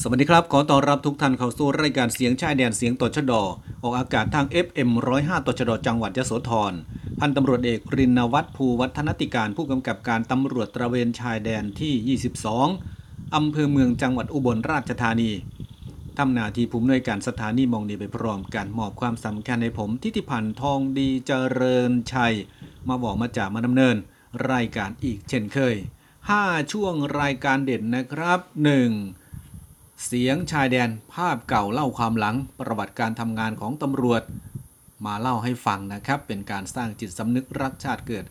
สวัสดีครับ ขอต้อนรับทุกท่านเข้าสู่รายการเสียงชายแดนเสียงตชดออกอากาศทาง FM 105ตชดจังหวัดยโสธร พันตำรวจเอกรินวัฒน์ภูวัฒนติการผู้กำกับการตำรวจตระเวนชายแดนที่ 22 อำเภอเมืองจังหวัดอุบลราชธานีทำหน้าที่ผู้อำนวยการสถานีมองดีไปพร้อมกันมอบความสำคัญในผมทิติพันธ์ทองดีเจริญชัย มาบอกมาจากมาดำเนิน รายการอีกเช่นเคย 5 ช่วงรายการเด่นนะครับ 1. เสียงชายแดนภาพเก่าเล่าความหลังประวัติการทำงานของตำรวจ มาเล่าให้ฟังนะครับ เป็นการสร้างจิตสำนึกรักชาติเกิด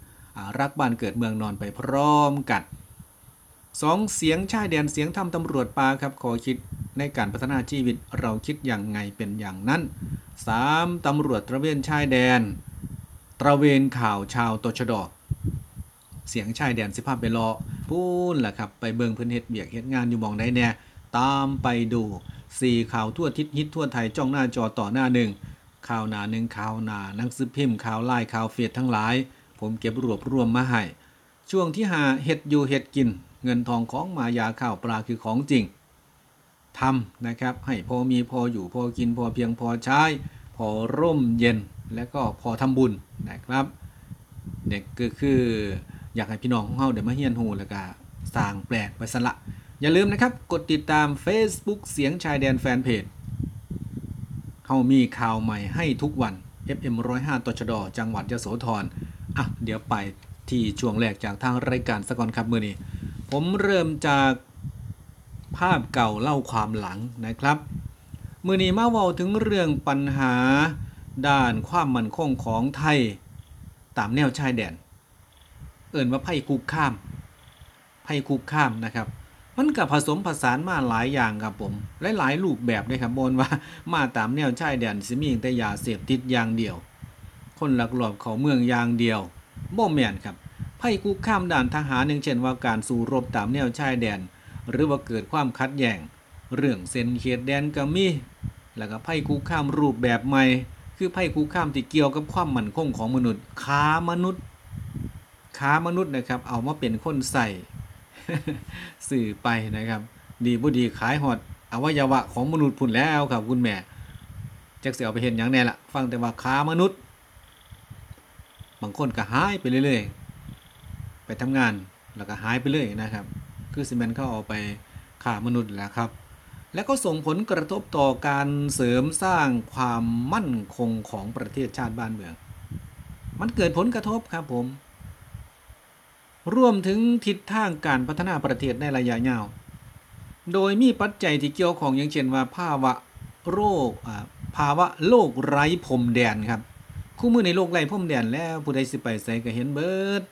รักบ้านเกิดเมืองนอนไปพร้อมกันสองเสียงชายแดนเสียงทำตำรวจปลาครับขอคิดในการพัฒนาชีวิตเราคิดอย่างไงเป็นอย่างนั้น 3. ตำรวจตระเวนชายแดน ตระเวนข่าวชาวตชดเสียงชายแดนสิภาพไปรอพูนแหละครับไปเบิงเพื้นเฮ็ดเบียกเฮ็ดงานอยู่มองได้แน่ ตามไปดูสี่ข่าวทั่วทิศฮิตทั่วไทยจ้องหน้าจอต่อหน้าหนึ่งข่าวหนาหนึ่งข่าวหนาหนังสือพิมพ์ข่าวไล่ข่าวเฟียดทั้งหลาย ผมเก็บรวบรวมมาให้ช่วงที่หาเห็ดอยู่เห็ดกิน เงินทองของมายาข้าวปลาคือของจริงทำนะครับ ให้พอมีพออยู่พอกินพอเพียงพอใช้ พอร่มเย็นและก็พอทำบุญนะครับเนี่ยก็คืออยากให้พี่น้องของเฮาได้มาเฮียนฮูแล้วก็สร้างแปลกไปสละ อย่าลืมนะครับ กดติดตาม Facebook เสียงชายแดนแฟนเพจเฮามีข่าวใหม่ให้ทุกวัน FM 105ตชด จังหวัดยโสธรอะ เดี๋ยวไปที่ช่วงแรกจากทางรายการสะกอนครับมือนี้ ผมเริ่มจากภาพเก่าเล่าความหลังนะครับ มือนี้มาเว้าถึงเรื่องปัญหา ด้านความมั่นคงของไทย ตามแนวชายแดน เอิ่นว่าไพ่คุกข้ามไพ่คุกข้ามนะครับ มันกับผสมผสานมาหลายอย่างครับผม หลายๆรูปแบบเลยครับบนว่ามาตามแนวชายแดนสิมีแต่ยาเสพติดอย่างเดียว คนหลักลอบเขาเมืองอย่างเดียวบ่แม่นครับไพ่คุกข้ามด่านทหารอย่างเช่นว่าการสู้รบตามแนวชายแดน หรือว่าเกิดความคัดแย้งเรื่องเส้นเขตแดนก็มีแล้วก็ไพ่คุกข้ามรูปแบบใหม่ คือไพ่คุกข้ามที่เกี่ยวกับความมั่นคงของมนุษย์ค้ามนุษย์ค้ามนุษย์นะครับ เอามาเป็นคนใส่ สื่อไปนะครับ ดีบุดีขายหอดอวัยวะของมนุษย์พุ่นแล้วครับคุณแม่จักเสียเอาไปเห็นอย่างแน่ละฟังแต่ว่าค้ามนุษย์ บางคนก็หายไปเรื่อยๆ ไปทำงานแล้วก็หายไปเรื่อยนะครับ คือซีเมนต์เขาเอาไปฆ่ามนุษย์แล้วครับ และก็ส่งผลกระทบต่อการเสริมสร้างความมั่นคงของประเทศชาติบ้านเมือง มันเกิดผลกระทบครับผม รวมถึงทิศทางการพัฒนาประเทศในระยะยาว โดยมีปัจจัยที่เกี่ยวของอย่างเช่นว่าภาวะโรคภาวะโลกไร้พรมแดนครับคู่มือในโลกไร้พรมแดนแล้วผู้ใดสิไปใส่ก็เห็นเบิด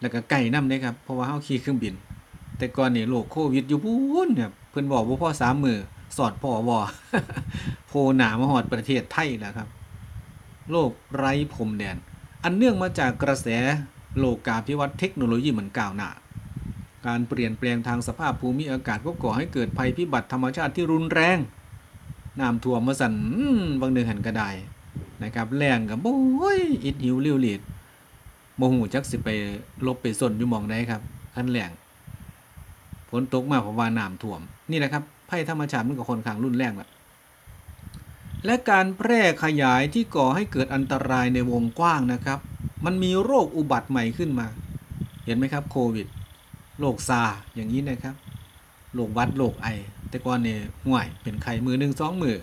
แล้วก็ไก่น้ำเลยครับเพราะว่าเฮาขี่เครื่องบิน แต่ก่อนนี่โรคโควิดอยู่พูนครับเพิ่นบอกว่าพ่อสามมือสอดพ่อวอโพหนามาหอดประเทศไทยแล้วครับ โลกไร้พรมแดน อันเนื่องมาจากกระแส โลกาภิวัตน์เทคโนโลยีเหมือนก้าวหน้า การเปลี่ยนแปลงทางสภาพภูมิอากาศก็ก่อให้เกิดภัยพิบัติธรรมชาติที่รุนแรง น้ำท่วมมาสั่นบางเดือนหันกระไดนะครับแรงกับโอ้ยอิดหิวเลี้ยวหลีดโมหูจักสิไปลบไปสนอยู่มองได้ครับขั้นแรงฝนตกมาเพราะว่าน้ำท่วม นี่แหละครับภัยธรรมชาติมันก็ค่อนข้างรุนแรงแหละ และการแพร่ขยายที่ก่อให้เกิดอันตรายในวงกว้างนะครับ มันมีโรคอุบัติใหม่ขึ้นมา เห็นไหมครับโควิดโรคซาอย่างนี้นะครับโรควัดโรคไอ แต่ก่อนเนี่ยห่วยเป็นไข้มือหนึ่งสองมือ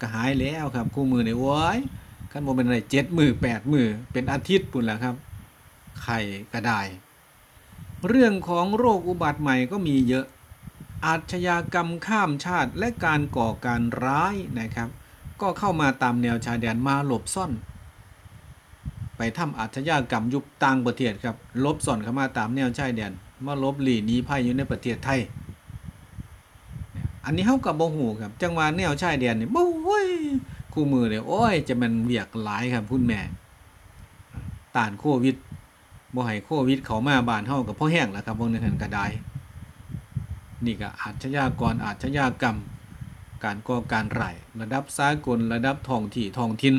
ก็หายแล้วครับคู่มือเนี่ยโว้ยขั้นโมเป็นอะไรเจ็ดมือแปดมือเป็นอาทิตย์ปุ่นแล้วครับไข่กระไดเรื่องของโรคอุบัติใหม่ก็มีเยอะอาชญากรรมข้ามชาติและการก่อการร้ายนะครับ ก็เข้ามาตามแนวชายแดนมาหลบซ่อน ไปทำอาชญากรรมยุบต่างประเทศครับลบซ่อนเข้ามาตามแนวชายแดนมาลบหลีหนีภัยอยู่ในประเทศไทย อันนี้เฮากับบ่ฮู้ครับ จังหวะแนวชายแดนนี่บ่โอ้ยคู่มือเนี่ยโอ้ย จะมันเวียกหลายครับคุณแม่ต้านโควิดบ่ให้โควิดเขามาบ้านเฮากับพ่อแห้งแล้วครับวงนึงหันก็ได้นี่ก็อาชญากรอาชญากรรม การก่อการร้ายระดับสากลระดับท้องที่ท้องถิ่น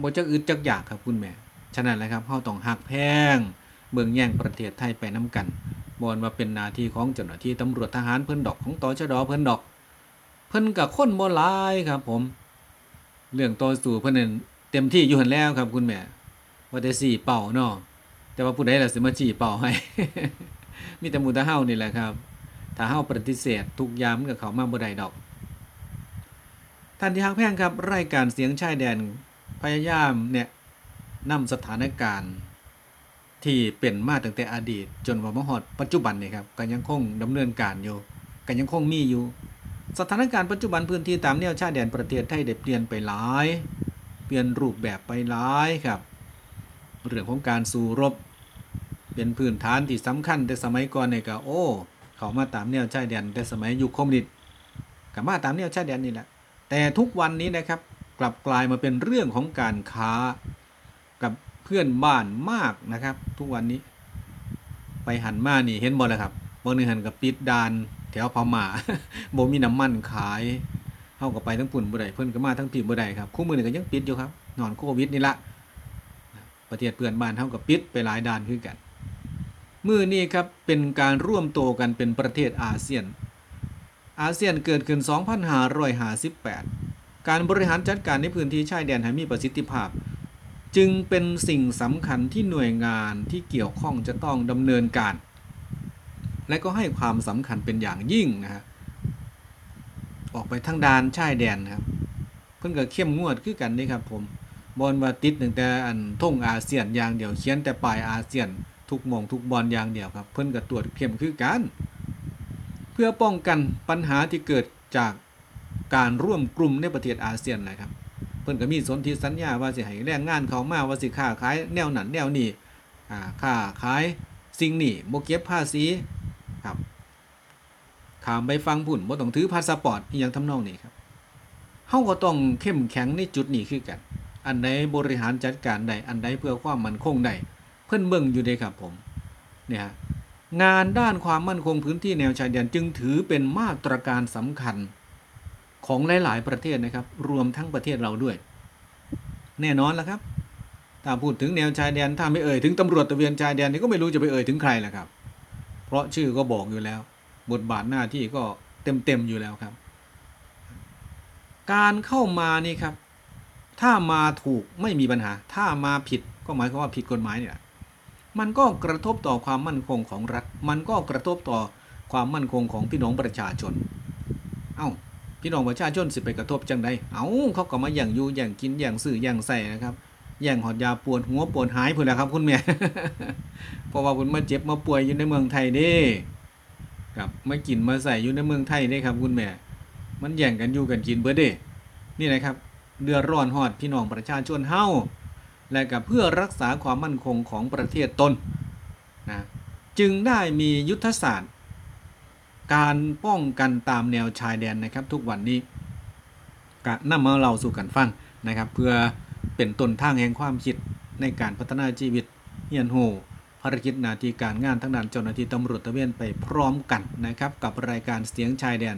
บ่จักอึดจักอยากครับคุณแม่ ฉะนั้นแหละครับเฮาต้องหักแพง เบิ่งแย่งประเทศไทยไปน้ำกันบอนว่าเป็นหน้าที่ของเจ้าหน้าที่ตำรวจทหารเพิ่นดอกของตชดเพิ่นดอก เพิ่นกับคนบ่หลายครับผม เรื่องต่อสู้เพิ่นนั่นเต็มที่อยู่หั่นแล้วครับคุณแม่ว่าแต่สี่เป่าเนาะแต่ว่าผู้ใดล่ะสิมาจี้เป่าให้ มีแต่หมูแตะเฮานี่แหละครับ ถ้าเฮาปฏิเสธทุกยามกับเขามาบ่ได้ดอก ท่านที่ฮักแพงครับ รายการเสียงชายแดนพยายามเนี่ยนำสถานการณ์ที่เป็นมาตั้งแต่อดีต จนว่ามาฮอดปัจจุบันนี่ครับก็ยังคงดำเนินการอยู่ก็ยังคงมีอยู่ สถานการณ์ปัจจุบันพื้นที่ตามแนวชายแดนประเทศไทยได้เปลี่ยนไปหลาย เปลี่ยนรูปแบบไปหลายครับ เรื่องของการสู้รบ เป็นพื้นฐานที่สำคัญแต่สมัยก่อนเนี่ยก็โอ้ เขามาตามแนวชายแดนแต่สมัยยุคคอมมิวนิสต์ก็มาตามแนวชายแดนนี่แหละ แต่ทุกวันนี้นะครับกลับกลายมาเป็นเรื่องของการค้ากับเพื่อนบ้านมากนะครับ ทุกวันนี้ ไปหันมานี่เห็นบ่แล้วครับบ่นึงหันกับปิดดาน แถวพม่าบ่มีน้ำมันขายเฮาก็ไปทั้งปุ่นบ่ได้เพิ่อนก็มาทั้งปีบ่ได้ครับคู่มือหนี่งก็ยังปิดอยู่ครับนอนโควิดนี่ละประเทศเพื่อนบ้านเฮาก็ปิดไปหลายด่านคือกัน มือนี้ครับเป็นการร่วมโตกันเป็นประเทศอาเซียน อาเซียนเกิดขึ้น 2558 การบริหารจัดการในพื้นที่ชายแดนให้มีประสิทธิภาพ จึงเป็นสิ่งสำคัญที่หน่วยงานที่เกี่ยวข้องจะต้องดำเนินการ และก็ให้ความสำคัญเป็นอย่างยิ่งนะฮะออกไปทางดานชายแดนครับเพิ่นก็เข้มงวดคือกันนี่ครับผมบอลว่าติดตั้งแต่อันท่งอาเซียนอย่างเดียวเขียนแต่ปลายอาเซียนทุกมองทุกบ่อนอย่างเดียวครับ เพิ่นก็ตรวจเข้มคือกัน เพื่อป้องกันปัญหาที่เกิดจากการร่วมกลุ่มในประเทศอาเซียนนะครับ เพิ่นก็มีสนธิสัญญาว่าสิให้แรงงานเขามาว่าสิค้าขายแนวนั้นแนวนี้อ่าค้าขายสิ่งนี้บ่เก็บภาษีครับข้ามไปฝั่งพุ่นบ่ต้องถือพาสปอร์ตอีหยังทำนองนี้ครับเฮาก็ต้องเข้มแข็งในจุดนี้คือกัน อันใดบริหารจัดการได้อันใดเพื่อความมั่นคงได้เพิ่นเบิ่งอยู่เด้ครับผมเนี่ยฮะ งานด้านความมั่นคงพื้นที่แนวชายแดนจึงถือเป็นมาตรการสำคัญของหลาย ๆ ประเทศนะครับ รวมทั้งประเทศเราด้วย แน่นอนแล้วครับ ถ้าพูดถึงแนวชายแดนถ้าไม่เอ่ยถึงตำรวจตะเวนชายแดนนี่ก็ไม่รู้จะไปเอ่ยถึงใครแหละครับ เพราะชื่อก็บอกอยู่แล้ว บทบาทหน้าที่ก็เต็ม ๆ อยู่แล้วครับ การเข้ามานี่ครับ ถ้ามาถูกไม่มีปัญหา ถ้ามาผิดก็หมายความว่าผิดกฎหมายเนี่ย มันก็กระทบต่อความมั่นคงของรัฐ มันก็กระทบต่อความมั่นคงของพี่น้องประชาชน เอ้าพี่น้องประชาชนสิไปกระทบจังใดเอ้าเขาก็มาอย่างอยู่อย่างกินอย่างซื้ออย่างใส่นะครับ อย่างหอดยาปวดหัวปวดหายเพุ่นแหละครับคุณแม่เพราะว่าคุณมาเจ็บมาป่วยอยู่ในเมืองไทยเด้ครับมากินมาใส่อยู่ในเมืองไทยเด้ครับ คุณแม่ มันแย่งกันอยู่กันกินเบิดเด้นี่นะครับ เดือดร้อนฮอดพี่น้องประชาชนเฮ้า และกับเพื่อรักษาความมั่นคงของประเทศตนนะจึงได้มียุทธศาสตร์ การป้องกันตามแนวชายแดนนะครับ ทุกวันนี้กะนำมาเราสู่กันฟังนะครับ เพื่อเป็นต้นทางแห่งความคิดในการพัฒนาชีวิตเฮียนโฮภารกิจนาทีการงานทั้งด้านเจ้าหน้าที่ตำรวจตะเวนไปพร้อมกันนะครับ กับรายการเสียงชายแดน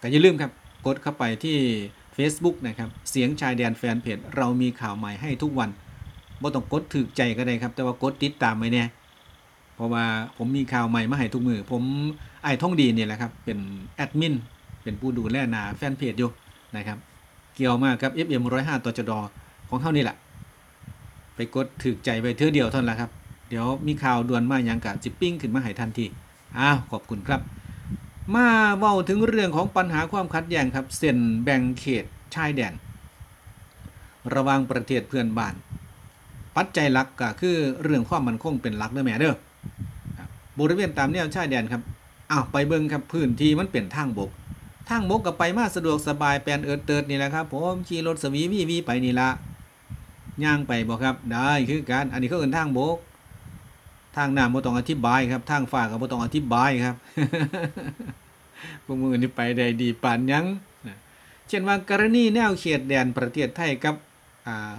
ก็อย่าลืมครับกดเข้าไปที่ Facebook นะครับ เสียงชายแดนแฟนเพจเรามีข่าวใหม่ให้ทุกวันบ่ต้องกดถึกใจก็ได้ครับ แต่ว่ากดติดตามไว้เนี่ยเพราะว่าผมมีข่าวใหม่มาให้ทุกมือ ผมไอ้ท่องดีเนี่ยแหละครับ เป็นแอดมิน เป็นผู้ดูแลหนาแฟนเพจอยู่นะครับ เกี่ยวมากกับ FM 105ตัวจดอของเขานี่แหละ ไปกดถึกใจไปเท่าเดียวเท่านั้นแหละครับ เดี๋ยวมีข่าวด่วนมาอย่างกะจิปปิ้งขึ้นมาให้ทันที อ้าว ขอบคุณครับ มาเว้าถึงเรื่องของปัญหาความขัดแย้งครับเส้นแบ่งเขตชายแดน ระหว่างประเทศเพื่อนบ้าน ปัจจัยหลักก็คือเรื่องความมั่นคงเป็นหลักเด้อแม่เด้อบริเวณตามแนวชายแดนครับอ้าวไปเบิ่งครับพื้นที่มันเป็นทางบกทางบกก็ไปมาสะดวกสบายแปลนเอิดเติดนี่แหละครับผมขี่รถสวีวีวีไปนี่ละย่างไปบ่ครับได้คือกันอันนี้เขาเอินทางบก ทางหน้ำบ่ต้องอธิบายครับ ทางฟ้าก็บ่ต้องอธิบายครับพวกมือนี่ไปได้ดีปานยังเช่นว่ากรณีแนวเขตแดนประเทศไทยกับ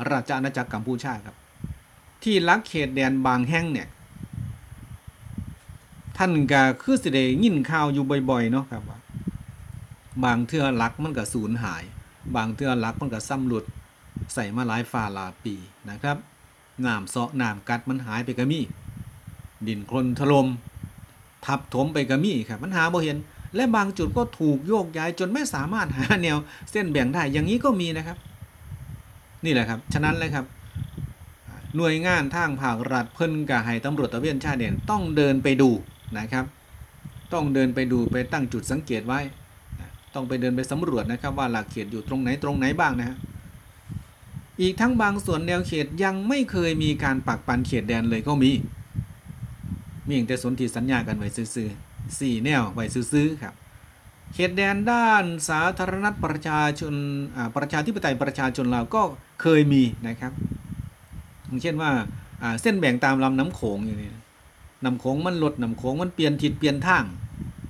ราชอาณาจักรกัมพูชาครับ ที่ลักเขตแดนบางแห่งเนี่ย ท่านก็คือสิได้ยินข่าวอยู่บ่อยๆเนาะครับว่าบางเทื่อลักมันก็สูญหาย บางเทื่อลักมันก็ซ้ำหลุดใส่มาหลายฟ้าหลายปีนะครับน้ำเซาะน้ำกัดมันหายไปก็มี ดินโคลนถลม่มทับถมไปก็มีครับมันหาบ่เห็น และบางจุดก็ถูกโยกย้ายจนไม่สามารถหาแนวเส้นแบ่งได้อย่างนี้ก็มีนะครับ นี่แหละครับ ฉะนั้นเลยครับ หน่วยงานทางภาครัฐเพิ่นกับให้ตำรวจตะเวนชายแดนต้องเดินไปดูนะครับ ต้องเดินไปดูไปตั้งจุดสังเกตไว้ ต้องไปเดินไปสำรวจนะครับ ว่าหลักเขตอยู่ตรงไหนตรงไหนบ้างนะฮะอีกทั้งบางส่วนแนวเขตยังไม่เคยมีการปักปันเขตแดนเลยก็มี มีอย่างแต่สนธิสัญญากันไว้ซื้อๆสี่แนวไว้ซื้อๆครับเขตแดนด้านสาธารณรัฐประชาชนประชาธิปไตยประชาชนเราก็เคยมีนะครับอย่างเช่นว่าเส้นแบ่งตามลำน้ำโขงอย่างนี้นะน้ำโขงมันลดน้ำโขงมันเปลี่ยนทิศเปลี่ยนทาง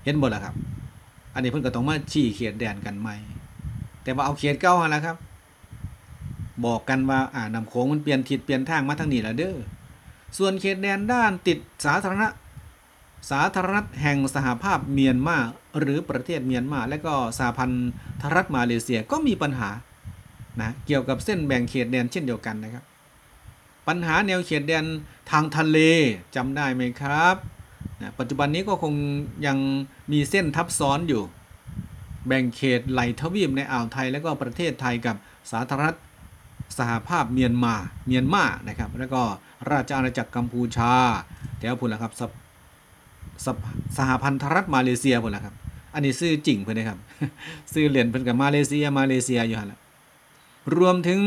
เห็นบ่ล่ะครับ อันนี้เพิ่นก็ต้องมาชี้เขตแดนกันใหม่ แต่ว่าเอาเขตเก่าหั่นล่ะครับ บอกกันว่าอ่าน้ำโขงมันเปลี่ยนทิศเปลี่ยนทางมาทางนี้แล้วเด้อ ส่วนเขตแดนด้านติดสาธารณสาธารณรัฐแห่งสหภาพเมียนมาหรือประเทศเมียนมา และก็สหพันธรัฐมาเลเซียก็มีปัญหานะเกี่ยวกับเส้นแบ่งเขตแดนเช่นเดียวกันนะครับ ปัญหาแนวเขตแดนทางทะเลจำได้ไหมครับนะปัจจุบันนี้ก็คงยังมีเส้นทับซ้อนอยู่ แบ่งเขตไหลทวีปในอ่าวไทย และก็ประเทศไทยกับสาธารณรัฐสหภาพเมียนมาเมียนมานะครับ แล้วก็ ราชอาณาจักรกัมพูชาแถวพุ่นละครับสหสหสหพันธรัฐมาเลเซียพุ่นละครับ อันนี้ซื้อจริงเพิ่อนนะครับซื้อเหรียญเพิ่อนกับมาเลเซียมาเลเซียอยู่หันละรวมถึง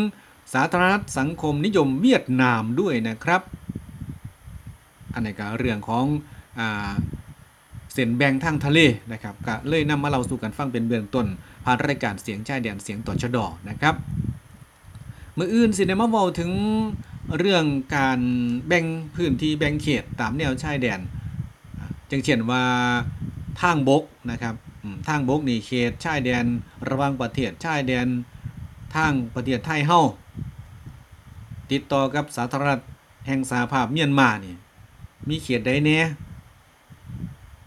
สาธารณรัฐสังคมนิยมเวียดนามด้วยนะครับ อันนี้ก็เรื่องของอเส้นแบ่งทางทะเลนะครับก็เลยนำมาเล่าสู่กันฟังเป็นเบื้องต้น ผ่านรายการเสียงชายแดนเสียงต่อชะดอนะครับ เมื่ออื่นสิได้มาเว้าถึง เรื่องการแบ่งพื้นที่แบ่งเขตตามแนวชายแดนจังเช่นว่าทางบกนะครับทางบกนี่เขตชายแดน ระหว่างประเทศชายแดนทางประเทศไทยเฮาติดต่อกับสาธารณรัฐแห่งสหภาพเมียนมานี่มีเขตใดแน่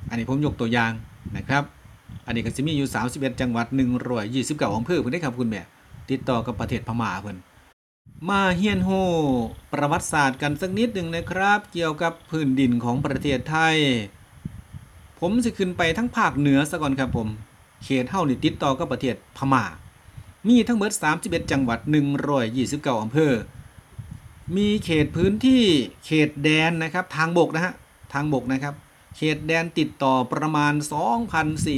อันนี้ผมยกตัวอย่างนะครับ อันนี้ก็สิมีอยู่ 31 จังหวัด 129อำเภอเพิ่อนได้ครับคุณแม่ติดต่อกับประเทศพม่าเพิ่อน มาเฮียนโฮประวัติศาสตร์กันสักนิดหนึ่งนะครับ เกี่ยวกับพื้นดินของประเทศไทย ผมสิขึ้นไปทั้งภาคเหนือซะก่อนครับผม เขตเฮานี่ติดต่อกับประเทศพม่า มีทั้งหมด31 จังหวัด 129อำเภอ มีเขตพื้นที่เขตแดนนะครับทางบกนะฮะทางบกนะครับ เขตแดนติดต่อประมาณ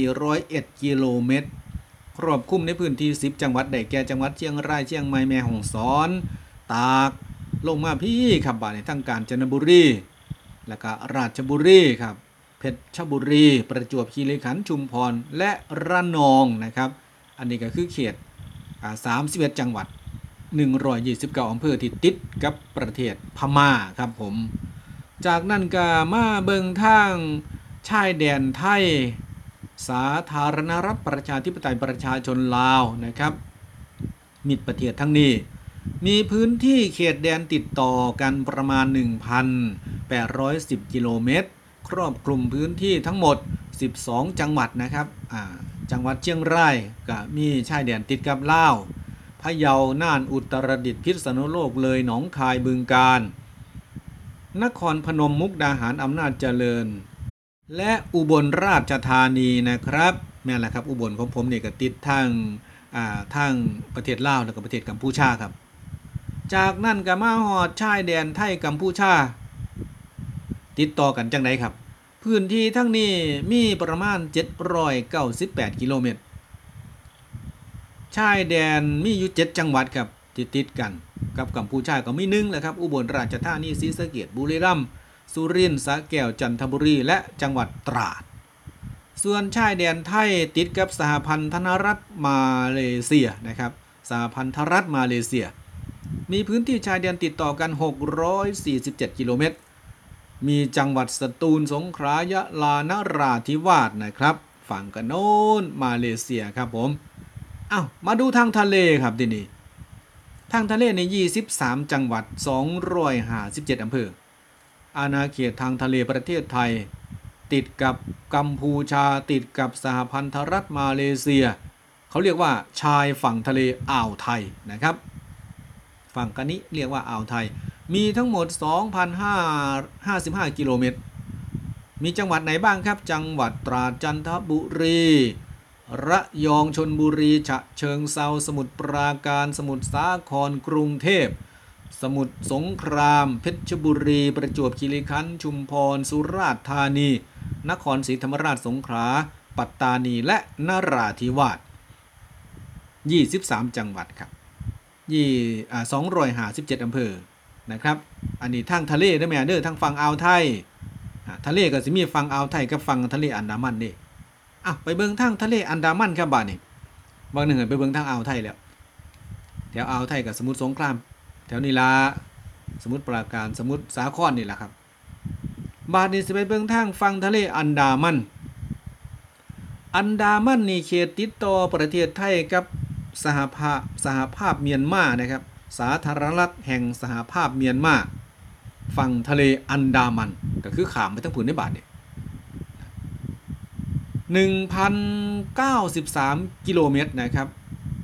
2,401 กิโลเมตร ครอบคลุมในพื้นที่ 10 จังหวัดได้แก่จังหวัดเชียงรายเชียงใหม่แม่ฮ่องสอน ตาก ลงมาพี่ครับบ่าในทั้งกาญจนบุรี แล้วก็ราชบุรีครับ เพชรบุรี ประจวบคีรีขันธ์ชุมพรและระนองนะครับ อันนี้ก็คือเขตอ่า31 จังหวัด 129อำเภอที่ติดกับประเทศพม่าครับผม จากนั้นก็มาเบิงทางชายแดนไทย สาธารณรัฐประชาธิปไตยประชาชนลาวนะครับ มิตรประเทศทั้งนี้ มีพื้นที่เขตแดนติดต่อกันประมาณ 1,810 กิโลเมตร ครอบคลุมพื้นที่ทั้งหมด 12 จังหวัดนะครับจังหวัดเชียงรายก็มีชายแดนติดกับลาวพะเยา น่าน อุตรดิตถ์พิษณุโลก เลย หนองคาย บึงกาฬ นครพนม มุกดาหาร อำนาจเจริญ และอุบลราชธานีนะครับแม่นแหละครับอุบลของผมเนี่ยก็ติดทางอ่าทางประเทศลาวแล้วก็ประเทศกัมพูชาครับ จากนั้นก็มาฮอดชายแดนไทยกัมพูชา ติดต่อกันจังไดครับ พื้นที่ทั้งนี้มีประมาณ 798 กิโลเมตรชายแดนมีอยู่7จังหวัดครับติดติดกัน กับกัมพูชาก็มีหนึ่งแหละครับ อุบลราชธานีศรีสะเกษบุรีรัมย์ สุรินทร์สระแก้วจันทบุรีและจังหวัดตราด ส่วนชายแดนไทยติดกับสหพันธนรัฐมาเลเซียนะครับสหพันธรัฐมาเลเซีย มีพื้นที่ชายแดนติดต่อกัน 647 กิโลเมตร มีจังหวัดสตูลสงขลายะลานราธิวาสนะครับ ฝั่งกันโน้นมาเลเซียครับผมอ้าวมาดูทางทะเลครับทีนี้ทางทะเลใน 23 จังหวัด 257อำเภอ อาณาเขตทางทะเลประเทศไทย ติดกับกัมพูชา ติดกับสหพันธรัฐมาเลเซีย เขาเรียกว่าชายฝั่งทะเลอ่าวไทยนะครับ ฝั่งกันนี้เรียกว่าอ่าวไทย มีทั้งหมด 2,555 กิโลเมตร มีจังหวัดไหนบ้างครับ จังหวัดตราดจันทบุรีระยองชนบุรีฉะเชิงเซาสมุทรปราการสมุทรสาครกรุงเทพ สมุทรสงคราม เพชรบุรี ประจวบคีรีขันธ์ชุมพร สุราษฎร์ธานี นครศรีธรรมราชสงขลาปัตตานีและนราธิวาส 23 จังหวัดครับยี่อ่า257อำเภอ นะครับ อันนี้ทางทะเลได้ไหมเด้อทางฝั่งอ่าวไทย ทะเลก็สิมีฝั่งอ่าวไทยกับฝั่งทะเลอันดามันนี่อะไปเบิ่งทางทะเลอันดามันครับบ้านนี่บางหนึ่งไปเบิ่งทางอ่าวไทยแล้ว แถวอ่าวไทยกับสมุทรสงคราม แถวนี้ละสมุทรปราการสมุทรสาครนี่แหละครับ บาดนี้สิไปเบิ่งทางฝั่งทะเลอันดามัน อันดามันนี่เขตติดต่อประเทศไทยกับสหภาพสหภาพเมียนมานะครับ สาธารณรัฐแห่งสหภาพเมียนมาฝั่งทะเลอันดามันก็คือขามไปทั้งผืนในบาทเนี่ย1,093 กิโลเมตรนะครับ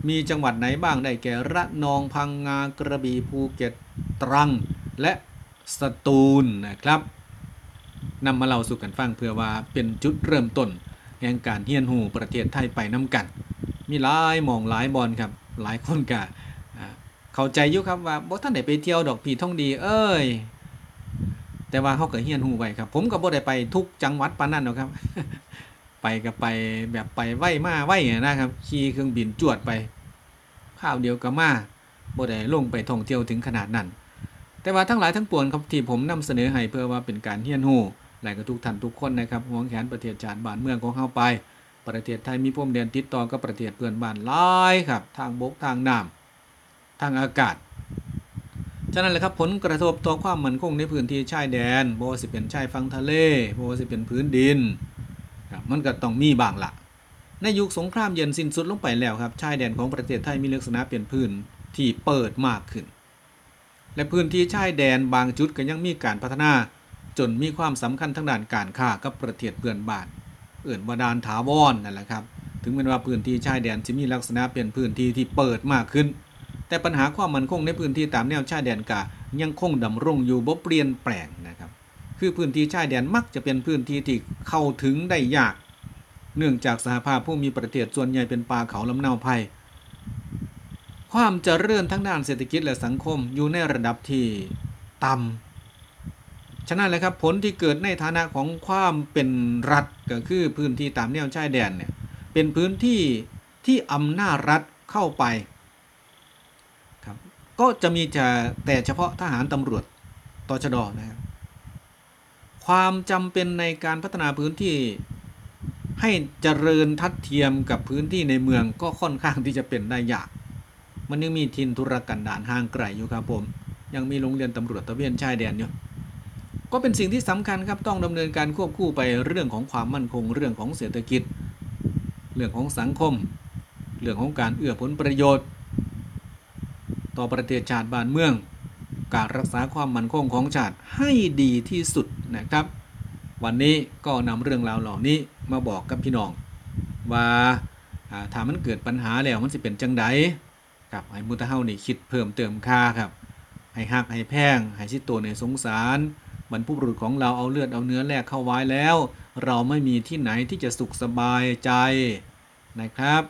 มีจังหวัดไหนบ้างได้แก่ระนองพังงากระบี่ภูเก็ตตรัง และสตูลนะครับนำมาเล่าสู่กันฟังเพื่อว่าเป็นจุดเริ่มต้น แห่งการเฮียนหูประเทศไทยไปน้ำกัน มีหลายมองหลายบอลครับ หลายคนกะเข้าใจอยู่ครับว่าบ่ท่านได้ไปเที่ยวดอกผีท่องดี เอ้ยแต่ว่าเขาเก็เฮียนหูไว้ครับ ผมก็บ่ได้ไปทุกจังหวัดปานนั้นหรอกครับ ไปก็ไปแบบไปไหวมาไหวนะครับ ขี่เครื่องบินจวดไปข้าวเดียวก็มาบ่ได้ลงไปท่องเที่ยวถึงขนาดนั้น แต่ว่าทั้งหลายทั้งปวงครับที่ผมนำเสนอให้เพื่อว่าเป็นการเฮียนหูและก็ทุกท่านทุกคนนะครับห่วงแขนประเทศชาติบ้านเมืองของเฮาไป ประเทศไทยมีพรมแดนติดต่อกับประเทศเพื่อนบ้านหลายครับ ทางบกทางน้ำทางอากาศฉะนั้นแหละครับผลกระทบต่อความมั่นคงในพื้นที่ชายแดนโบว่าสิเป็นชายฝั่งทะเลโบว่าสิเป็นพื้นดิน ครับมันก็ต้องมีบางละในยุคสงครามเย็นสิ้นสุดลงไปแล้วครับชายแดนของประเทศไทยมีลักษณะเป็นพื้นที่เปิดมากขึ้น และพื้นที่ชายแดนบางจุดก็ยังมีการพัฒนา จนมีความสำคัญทางด้านการค้ากับประเทศเพื่อนบ้านเอื่นว่าดานถาวรนนั่นแหละครับถึงแม้ว่าพื้นที่ชายแดนจะมีลักษณะเป็นพื้นที่ที่เปิดมากขึ้น แต่ปัญหาความมั่นคงในพื้นที่ตามแนวชายแดนกายังคงดำรงอยู่บ่เปลี่ยนแปลงนะครับ คือพื้นที่ชายแดนมักจะเป็นพื้นที่ที่เข้าถึงได้ยาก เนื่องจากสหภาพผู้มีประเทศส่วนใหญ่เป็นป่าเขาลำเนาไพความเจริญทั้งด้านเศรษฐกิจและสังคมอยู่ในระดับที่ต่ำฉะนั้นแหละครับผลที่เกิดในฐานะของความเป็นรัฐก็คือพื้นที่ตามแนวชายแดนเนี่ยเป็นพื้นที่ที่อำนาจรัฐเข้าไปครับก็จะมีจะแต่เฉพาะทหารตำรวจตชดนะครับ ความจำเป็นในการพัฒนาพื้นที่ ให้เจริญทัดเทียมกับพื้นที่ในเมืองก็ค่อนข้างที่จะเป็นได้ยาก มันยังมีทินธุรกันดารห่างไกลอยู่ครับผม ยังมีโรงเรียนตำรวจตะเวนชายแดนอยู่ก็เป็นสิ่งที่สำคัญครับต้องดำเนินการควบคู่ไปเรื่องของความมั่นคง เรื่องของเศรษฐกิจ เรื่องของสังคม เรื่องของการเอื้อผลประโยชน์ ต่อประเทศชาติบ้านเมือง การรักษาความมั่นคงของชาติให้ดีที่สุด นะครับ วันนี้ก็นำเรื่องราวเหล่านี้มาบอกกับพี่น้อง ว่าถ้ามันเกิดปัญหาแล้วมันจะเป็นจังไดครับให้มุตะเฮานี่คิดเพิ่มเติมค่าครับ ให้หักให้แพงให้ชิดตัวในสงสารบรรพบุรุษของเราเอาเลือดเอาเนื้อแลกเข้าไว้แล้ว เราไม่มีที่ไหนที่จะสุขสบายใจนะครับ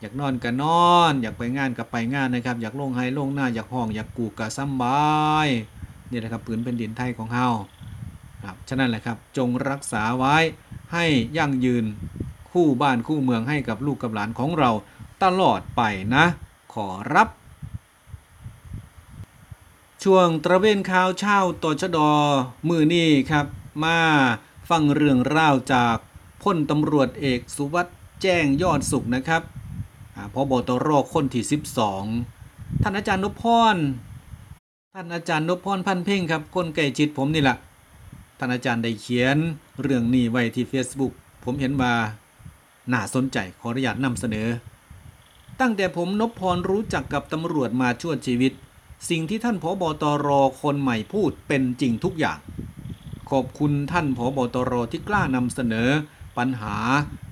อยากนอนก็นอน อยากไปงานก็ไปงานนะครับ อยากลงไฮลงหน้าอยากห้องอยากกูกก็สบายนี่แหละครับพื้นเป็นดินไทยของเฮา ครับฉะนั้นแหละครับจงรักษาไว้ให้ยั่งยืนคู่บ้านคู่เมืองให้กับลูกกับหลานของเราตลอดไปนะ ขอรับ ช่วงตระเวนข่าวเช่าตชดมือนี่ครับ มาฟังเรื่องราวจากพลตำรวจเอกสุวัสด์แจ้งยอดสุขนะครับพอบตรคนที่ 12 ท่านอาจารย์นพพรท่านอาจารย์นพพรพันเพ่งครับคนไก่จิตผมนี่แหละ ท่านอาจารย์ได้เขียนเรื่องนี้ไว้ที่ Facebook ผมเห็นว่าน่าสนใจขออนุญาตนำเสนอ ตั้งแต่ผมนพพรรู้จักกับตำรวจมาชั่วชีวิต สิ่งที่ท่านผบตรคนใหม่พูดเป็นจริงทุกอย่าง ขอบคุณท่านผบตรที่กล้านำเสนอ ปัญหา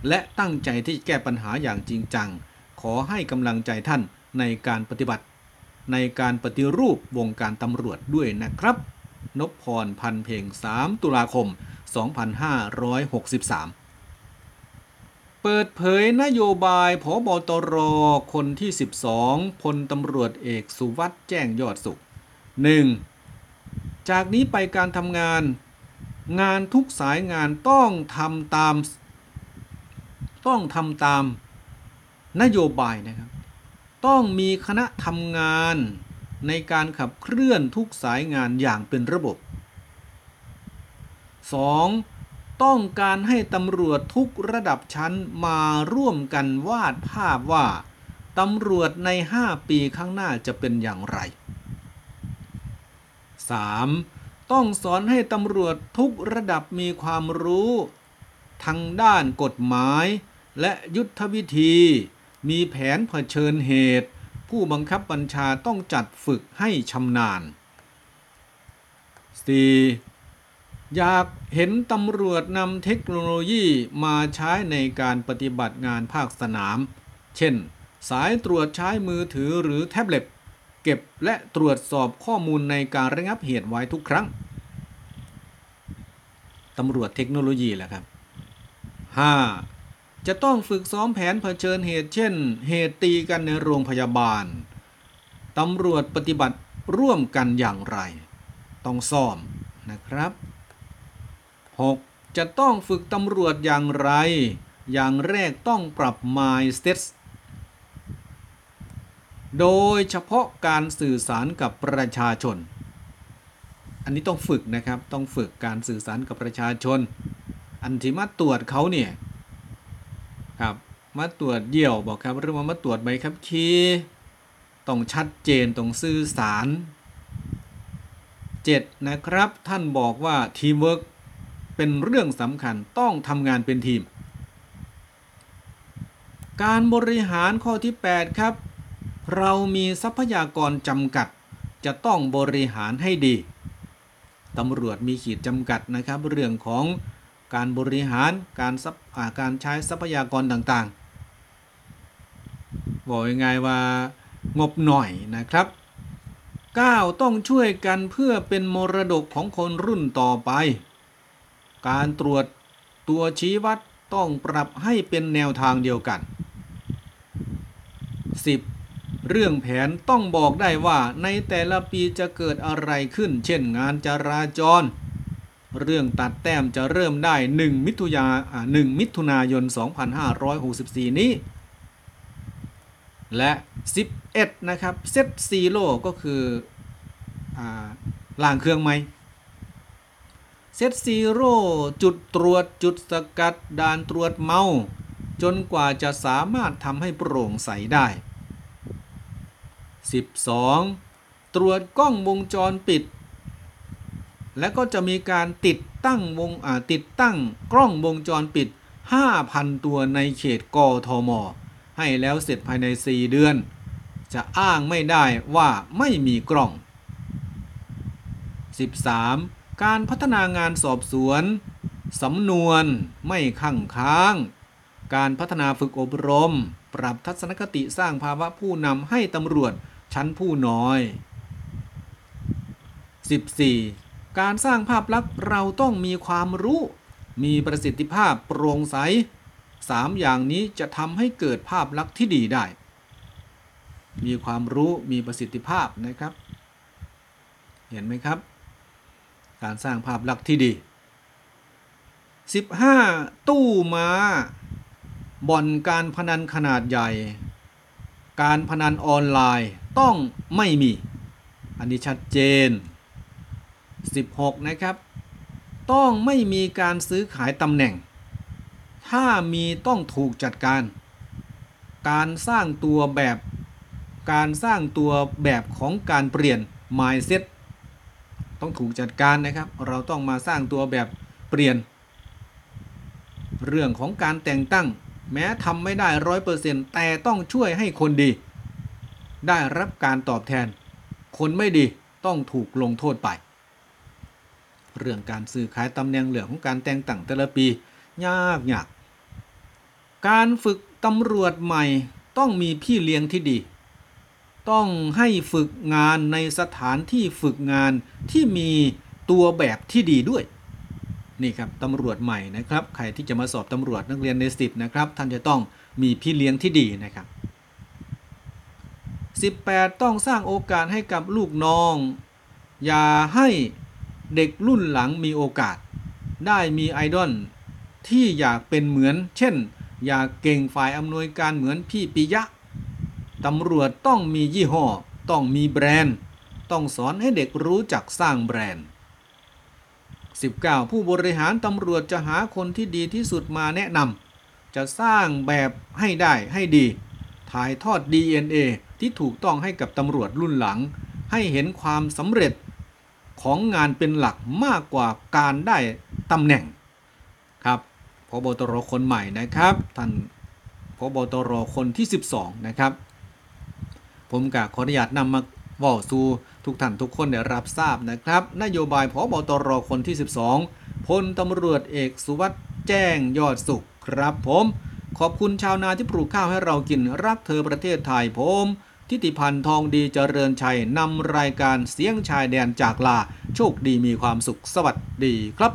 และตั้งใจที่จะแก้ปัญหาอย่างจริงจัง ขอให้กำลังใจท่านในการปฏิบัติ ในการปฏิรูปวงการตำรวจด้วยนะครับ นพพรพันเพลง 3 ตุลาคม 2563เปิดเผยนโยบายผบตรคนที่ 12พลตำรวจเอกสุวัสด์แจ้งยอดสุข 1. จากนี้ไปการทำงาน งานทุกสายงานต้องทำตาม ต้องทำตามนโยบายนะครับ ต้องมีคณะทำงาน ในการขับเคลื่อนทุกสายงานอย่างเป็นระบบ 2. ต้องการให้ตำรวจทุกระดับชั้นมาร่วมกันวาดภาพว่าตำรวจใน 5 ปีข้างหน้าจะเป็นอย่างไร 3. ต้องสอนให้ตำรวจทุกระดับมีความรู้ทางด้านกฎหมาย และยุทธวิธี มีแผนเผชิญเหตุ ผู้บังคับบัญชาต้องจัดฝึกให้ชำนาญ 4. อยากเห็นตำรวจนำเทคโนโลยีมาใช้ในการปฏิบัติงานภาคสนาม เช่น สายตรวจใช้มือถือหรือแท็บเล็ตเก็บและตรวจสอบข้อมูลในการระงับเหตุไว้ทุกครั้ง ตำรวจเทคโนโลยีแหละครับ 5. จะต้องฝึกซ้อมแผนเผชิญเหตุ เช่น เหตุตีกันในโรงพยาบาล ตำรวจปฏิบัติร่วมกันอย่างไร ต้องซ้อมนะครับ 6. จะต้องฝึกตำรวจอย่างไร อย่างแรกต้องปรับ mindset โดยเฉพาะการสื่อสารกับประชาชน อันนี้ต้องฝึกนะครับ ต้องฝึกการสื่อสารกับประชาชน อันที่มาตรวจเขาเนี่ย ครับมาตรวจเดี่ยวบอกครับหรือว่ามาตรวจใบขับขี่ต้องชัดเจนต้องสื่อสาร 7. นะครับ ท่านบอกว่าทีมเวิร์กเป็นเรื่องสำคัญต้องทำงานเป็นทีม การบริหารข้อที่ 8 ครับ เรามีทรัพยากรจำกัด จะต้องบริหารให้ดีตำรวจมีขีดจำกัดนะครับ เรื่องของ การบริหารการซับการใช้ทรัพยากรต่างๆ บอกยังไงว่างบหน่อยนะครับ 9. ต้องช่วยกันเพื่อเป็นมรดกของคนรุ่นต่อไป การตรวจตัวชี้วัดต้องปรับให้เป็นแนวทางเดียวกัน 10. เรื่องแผนต้องบอกได้ว่าในแต่ละปีจะเกิดอะไรขึ้น เช่นงานจราจร เรื่องตัดแต้มจะเริ่มได้ 1 มิถุยาอ่า1มิถุนายน 2564 นี้ และ 11 นะครับเซตซีโร่ก็คืออล่างเครื่องไหมเซตซีโร่จุดตรวจจุดสกัดด่านตรวจเมา จนกว่าจะสามารถทำให้โปร่งใสได้ 12. ตรวจกล้องวงจรปิด และก็จะมีการติดตั้งวงติดตั้งกล้องวงจรปิด 5,000 ตัวในเขตกทม ให้แล้วเสร็จภายใน 4 เดือน จะอ้างไม่ได้ว่าไม่มีกล้อง 13. การพัฒนางานสอบสวน สำนวนไม่ขั่งค้าง การพัฒนาฝึกอบรม ปรับทัศนคติสร้างภาวะผู้นำให้ตำรวจชั้นผู้น้อย 14. การสร้างภาพลักษณ์เราต้องมีความรู้ มีประสิทธิภาพโปร่งใส3อย่างนี้จะทำให้เกิดภาพลักษณ์ที่ดีได้ มีความรู้มีประสิทธิภาพนะครับ เห็นไหมครับ การสร้างภาพลักษณ์ที่ดี 15. ตู้ม้าบ่อนการพนันขนาดใหญ่ การพนันออนไลน์ต้องไม่มี อันนี้ชัดเจน 16 นะครับ ต้องไม่มีการซื้อขายตำแหน่ง ถ้ามีต้องถูกจัดการ การสร้างตัวแบบ การสร้างตัวแบบของการเปลี่ยน mindset ต้องถูกจัดการนะครับ เราต้องมาสร้างตัวแบบเปลี่ยน เรื่องของการแต่งตั้ง แม้ทำไม่ได้ร้อยเปอร์เซ็นต์แต่ต้องช่วยให้คนดี ได้รับการตอบแทน คนไม่ดีต้องถูกลงโทษไป เรื่องการซื้อขายตำแหน่งเหลือของการแต่งตั้งแต่ละปี ยากยากการฝึกตำรวจใหม่ต้องมีพี่เลี้ยงที่ดี ต้องให้ฝึกงานในสถานที่ฝึกงานที่มีตัวแบบที่ดีด้วยนี่ครับตำรวจใหม่นะครับ ใครที่จะมาสอบตำรวจนักเรียนในสิบนะครับ ท่านจะต้องมีพี่เลี้ยงที่ดีนะครับ 18 ต้องสร้างโอกาสให้กับลูกน้อง อย่าให้ เด็กรุ่นหลังมีโอกาส ได้มีไอดอลที่อยากเป็นเหมือน เช่น อยากเก่งฝ่ายอำนวยการเหมือนพี่ปิยะตำรวจต้องมียี่ห้อ ต้องมีแบรนด์ ต้องสอนให้เด็กรู้จักสร้างแบรนด์ 19 ผู้บริหารตำรวจจะหาคนที่ดีที่สุดมาแนะนำจะสร้างแบบให้ได้ให้ดี ถ่ายทอด DNA ที่ถูกต้องให้กับตำรวจรุ่นหลัง ให้เห็นความสำเร็จ ของงานเป็นหลักมากกว่าการได้ตำแหน่งครับพบตรคนใหม่นะครับท่านพบตรคนที่ 12 นะครับ ผมกะขออนุญาตนำมาเว่าสู่ทุกท่านทุกคนได้รับทราบนะครับ นโยบายพบตรคนที่ 12พลตำรวจเอกสุวัสด์แจ้งยอดสุขครับผม ขอบคุณชาวนาที่ปลูกข้าวให้เรากินรักเธอประเทศไทยผม ทิติพันธ์ทองดีเจริญชัยนำรายการเสียงชายแดนจากลา โชคดีมีความสุขสวัสดีครับ